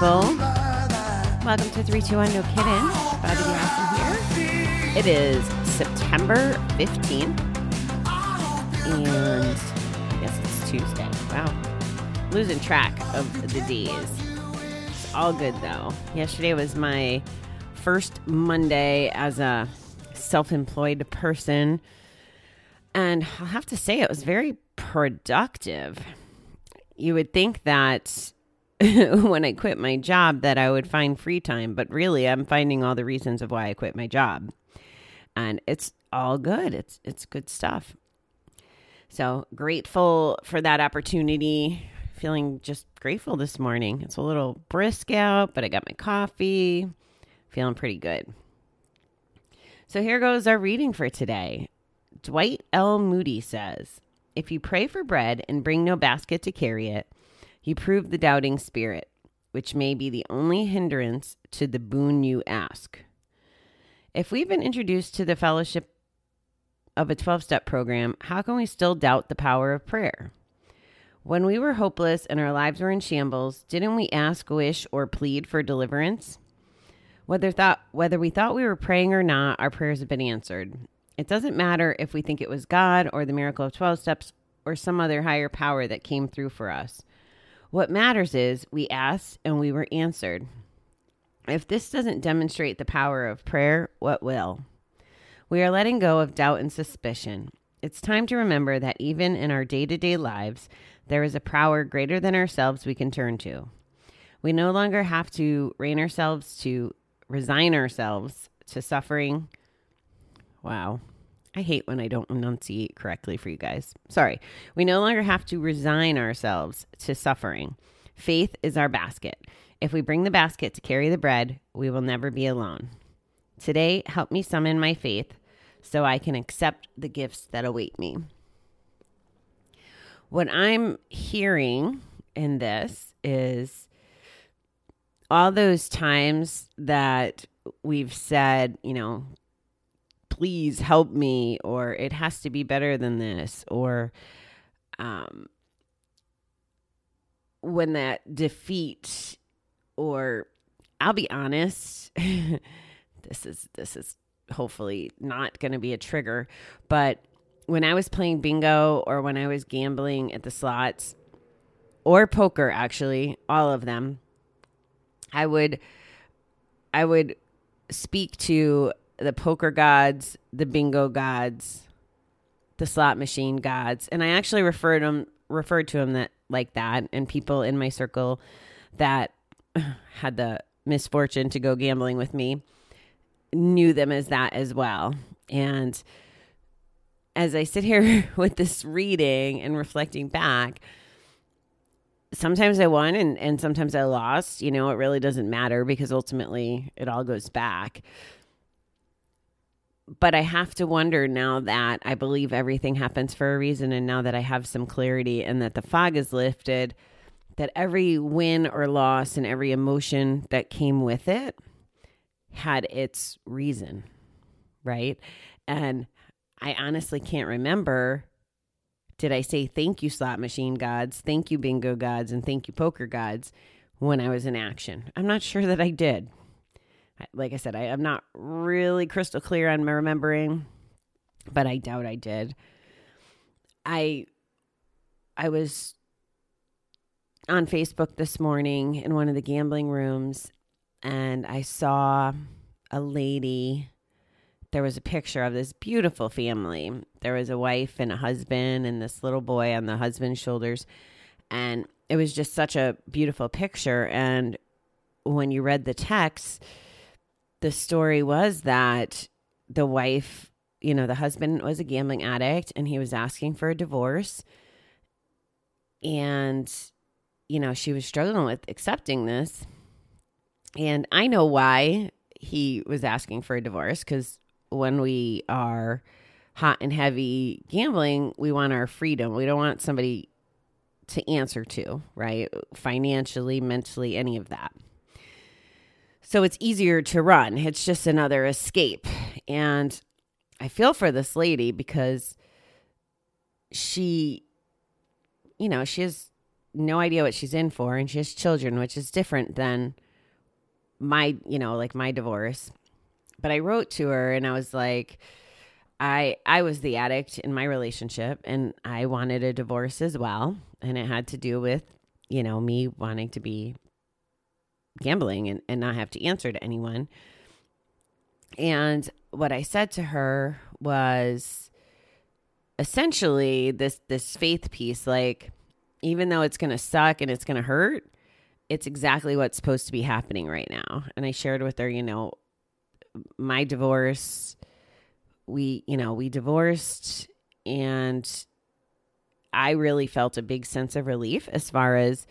people. Welcome to 321 No Kiddin. Bobbie here. It is September 15th. And I guess it's Tuesday. Wow. Losing track of the days. It's all good though. Yesterday was my first Monday as a self employed person. And I'll have to say, it was very productive. You would think that when I quit my job that I would find free time, but really I'm finding all the reasons of why I quit my job. And it's all good. It's it's good stuff. So, grateful for that opportunity. Feeling just grateful this morning. It's a little brisk out, but I got my coffee. Feeling pretty good. So, here goes our reading for today. Dwight L. Moody says, If you pray for bread and bring no basket to carry it, you proved the doubting spirit, which may be the only hindrance to the boon you ask. If we've been introduced to the fellowship of a 12 step program, how can we still doubt the power of prayer? When we were hopeless and our lives were in shambles, didn't we ask, wish, or plead for deliverance? Whether thought whether we thought we were praying or not, our prayers have been answered. It doesn't matter if we think it was God or the miracle of 12 steps or some other higher power that came through for us. What matters is we asked and we were answered. If this doesn't demonstrate the power of prayer, what will? We are letting go of doubt and suspicion. It's time to remember that even in our day to day lives, there is a power greater than ourselves we can turn to. We no longer have to rein ourselves to resign ourselves to suffering. Wow. I hate when I don't enunciate correctly for you guys. Sorry. We no longer have to resign ourselves to suffering. Faith is our basket. If we bring the basket to carry the bread, we will never be alone. Today, help me summon my faith so I can accept the gifts that await me. What I'm hearing in this is all those times that we've said, you know, please help me, or it has to be better than this, or um, when that defeat, or I'll be honest, this is this is hopefully not going to be a trigger, but when I was playing bingo or when I was gambling at the slots or poker, actually, all of them, I would I would speak to the poker gods, the bingo gods, the slot machine gods, and I actually referred them referred to them that like that, and people in my circle that had the misfortune to go gambling with me knew them as that as well. And as I sit here with this reading and reflecting back, sometimes I won and, and sometimes I lost. You know, it really doesn't matter because ultimately it all goes back. But I have to wonder now that I believe everything happens for a reason, and now that I have some clarity and that the fog is lifted, that every win or loss and every emotion that came with it had its reason, right? And I honestly can't remember did I say thank you, slot machine gods, thank you, bingo gods, and thank you, poker gods when I was in action? I'm not sure that I did. Like I said, I, am not really crystal clear on my remembering, but I doubt I did. I I was on Facebook this morning in one of the gambling rooms and I saw a lady there was a picture of this beautiful family. There was a wife and a husband and this little boy on the husband's shoulders. And it was just such a beautiful picture. And when you read the text, the story was that the wife, you know, the husband was a gambling addict and he was asking for a divorce. And, you know, she was struggling with accepting this. And I know why he was asking for a divorce because when we are hot and heavy gambling, we want our freedom. We don't want somebody to answer to, right? Financially, mentally, any of that. So it's easier to run. It's just another escape. And I feel for this lady because she, you know, she has no idea what she's in for and she has children, which is different than my, you know, like my divorce. But I wrote to her and I was like, I I was the addict in my relationship and I wanted a divorce as well. And it had to do with, you know, me wanting to be gambling and, and not have to answer to anyone. And what I said to her was essentially this this faith piece, like even though it's gonna suck and it's gonna hurt, it's exactly what's supposed to be happening right now. And I shared with her, you know, my divorce, we, you know, we divorced and I really felt a big sense of relief as far as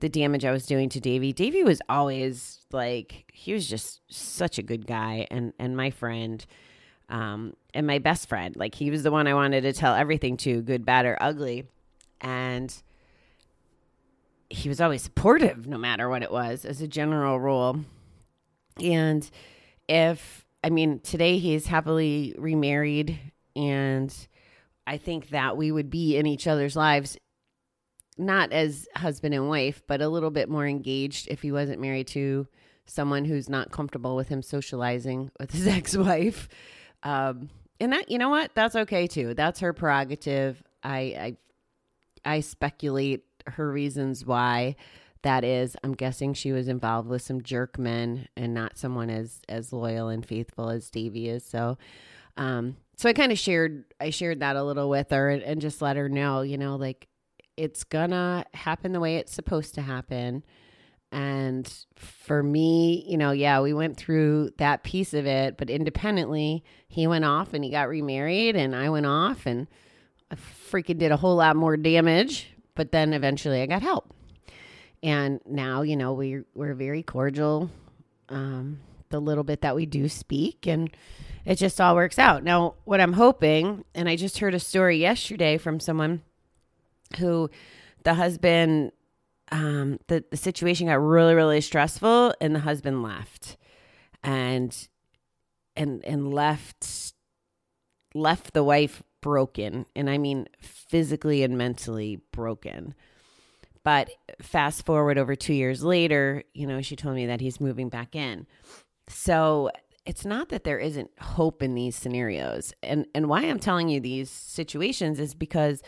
the damage I was doing to Davy. Davy was always like he was just such a good guy and and my friend um and my best friend. Like he was the one I wanted to tell everything to, good, bad or ugly. And he was always supportive no matter what it was as a general rule. And if I mean today he's happily remarried and I think that we would be in each other's lives not as husband and wife, but a little bit more engaged if he wasn't married to someone who's not comfortable with him socializing with his ex-wife. Um, and that, you know what? That's okay too. That's her prerogative. I, I, I speculate her reasons why that is. I'm guessing she was involved with some jerk men and not someone as as loyal and faithful as Davy is. So, um, so I kind of shared I shared that a little with her and, and just let her know, you know, like it's gonna happen the way it's supposed to happen. And for me, you know, yeah, we went through that piece of it, but independently, he went off and he got remarried, and I went off and I freaking did a whole lot more damage. But then eventually I got help. And now, you know, we, we're very cordial. Um, the little bit that we do speak, and it just all works out. Now, what I'm hoping, and I just heard a story yesterday from someone who the husband um the, the situation got really really stressful and the husband left. And and and left left the wife broken. And i mean physically and mentally broken. But fast forward over 2 years later you know she told me that he's moving back in. So it's not that there isn't hope in these scenarios. And and why i'm telling you these situations is because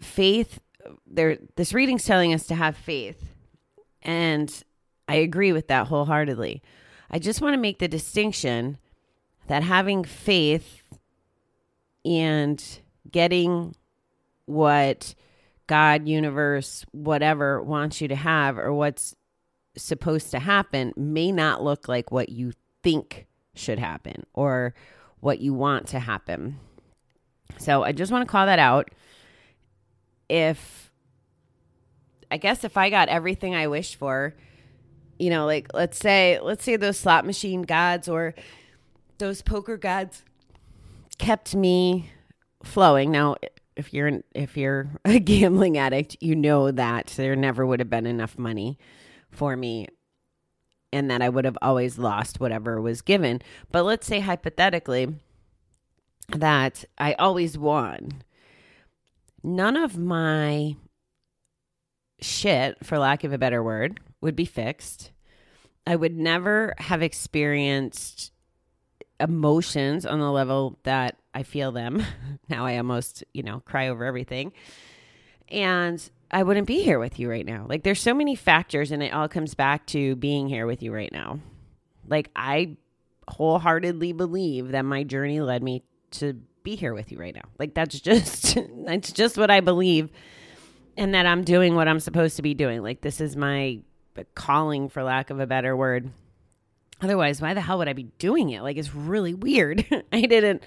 faith there this reading's telling us to have faith. And i agree with that wholeheartedly. I just want to make the distinction that having faith and getting what god universe whatever wants you to have or what's supposed to happen may not look like what you think should happen or what you want to happen. So i just want to call that out if I guess if I got everything I wished for, you know, like let's say let's say those slot machine gods or those poker gods kept me flowing. Now, if you're an, if you're a gambling addict, you know that there never would have been enough money for me and that I would have always lost whatever was given. But let's say hypothetically that I always won none of my shit, for lack of a better word, would be fixed. I would never have experienced emotions on the level that I feel them. now I almost, you know, cry over everything. And I wouldn't be here with you right now. Like there's so many factors and it all comes back to being here with you right now. Like I wholeheartedly believe that my journey led me to be here with you right now. Like that's just that's just what I believe and that I'm doing what I'm supposed to be doing. Like this is my calling for lack of a better word. Otherwise, why the hell would I be doing it? Like it's really weird. I didn't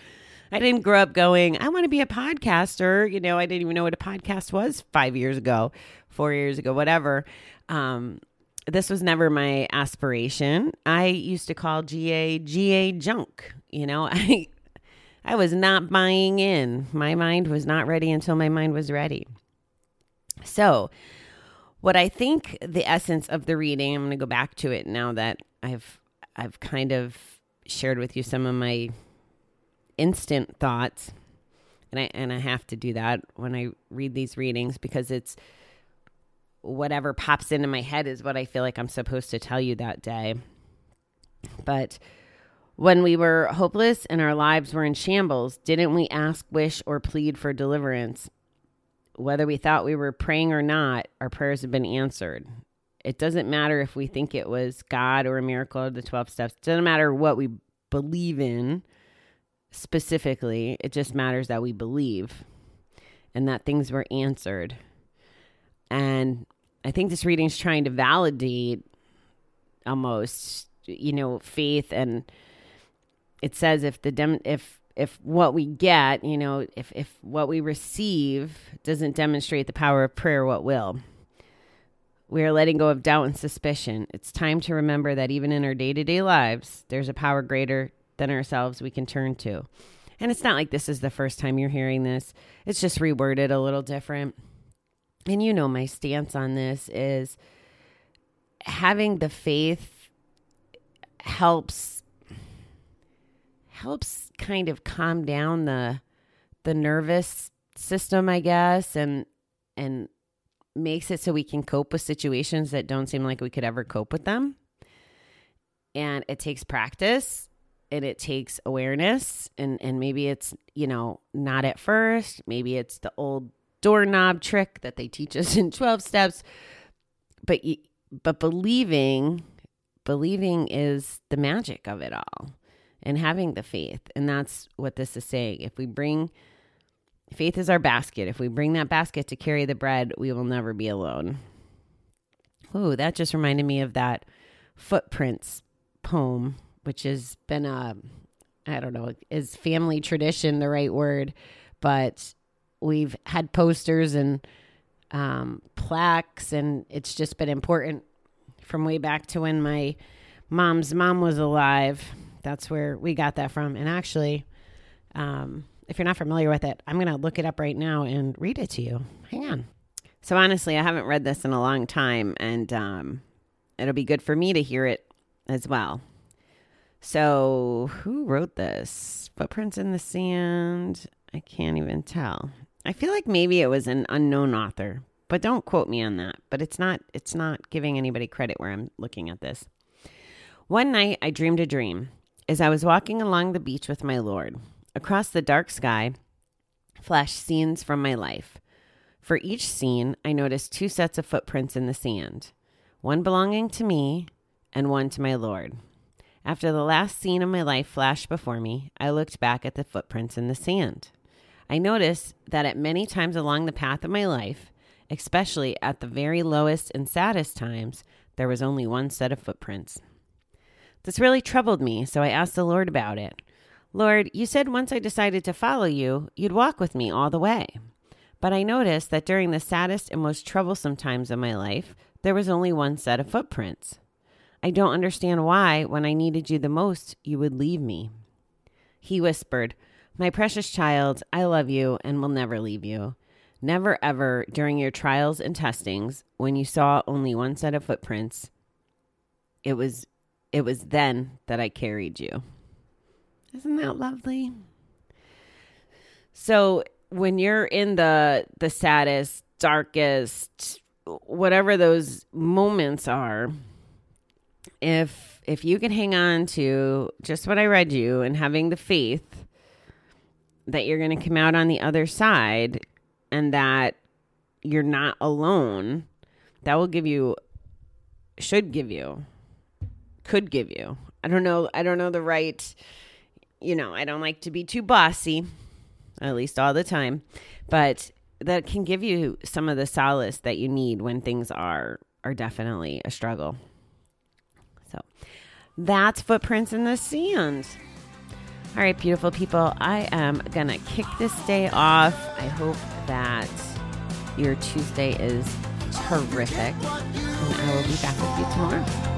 I didn't grow up going, I want to be a podcaster. You know, I didn't even know what a podcast was 5 years ago, 4 years ago, whatever. Um this was never my aspiration. I used to call GA GA junk. You know, I I was not buying in. My mind was not ready until my mind was ready. So, what I think the essence of the reading, I'm going to go back to it now that I've I've kind of shared with you some of my instant thoughts. And I and I have to do that when I read these readings because it's whatever pops into my head is what I feel like I'm supposed to tell you that day. But when we were hopeless and our lives were in shambles, didn't we ask, wish, or plead for deliverance? Whether we thought we were praying or not, our prayers have been answered. It doesn't matter if we think it was God or a miracle or the 12 steps. It doesn't matter what we believe in specifically. It just matters that we believe and that things were answered. And I think this reading is trying to validate almost, you know, faith and it says if the dem- if if what we get, you know, if if what we receive doesn't demonstrate the power of prayer, what will? We are letting go of doubt and suspicion. It's time to remember that even in our day-to-day lives, there's a power greater than ourselves we can turn to. And it's not like this is the first time you're hearing this. It's just reworded a little different. And you know my stance on this is having the faith helps helps kind of calm down the the nervous system, I guess, and and makes it so we can cope with situations that don't seem like we could ever cope with them. And it takes practice and it takes awareness and and maybe it's, you know, not at first, maybe it's the old doorknob trick that they teach us in 12 steps. But but believing believing is the magic of it all and having the faith. And that's what this is saying. If we bring faith is our basket, if we bring that basket to carry the bread, we will never be alone. Ooh, that just reminded me of that footprints poem, which has been a, I don't know, is family tradition the right word? But we've had posters and um, plaques, and it's just been important from way back to when my mom's mom was alive that's where we got that from. And actually, um, if you're not familiar with it, I'm going to look it up right now and read it to you. Hang on. So, honestly, I haven't read this in a long time, and um, it'll be good for me to hear it as well. So, who wrote this? Footprints in the Sand? I can't even tell. I feel like maybe it was an unknown author, but don't quote me on that. But it's not it's not giving anybody credit where I'm looking at this. One night I dreamed a dream as I was walking along the beach with my Lord. Across the dark sky flashed scenes from my life. For each scene, I noticed two sets of footprints in the sand one belonging to me and one to my Lord. After the last scene of my life flashed before me, I looked back at the footprints in the sand. I noticed that at many times along the path of my life, especially at the very lowest and saddest times, there was only one set of footprints. This really troubled me, so I asked the Lord about it. Lord, you said once I decided to follow you, you'd walk with me all the way. But I noticed that during the saddest and most troublesome times of my life, there was only one set of footprints. I don't understand why, when I needed you the most, you would leave me. He whispered, My precious child, I love you and will never leave you. Never ever during your trials and testings, when you saw only one set of footprints, it was it was then that I carried you. Isn't that lovely? So when you're in the the saddest, darkest, whatever those moments are, if if you can hang on to just what I read you and having the faith that you're going to come out on the other side and that you're not alone, that will give you should give you could give you. I don't know. I don't know the right. You know, I don't like to be too bossy, at least all the time, but that can give you some of the solace that you need when things are are definitely a struggle. So, that's footprints in the sand. All right, beautiful people. I am going to kick this day off. I hope that your Tuesday is terrific. And I will be back with you tomorrow.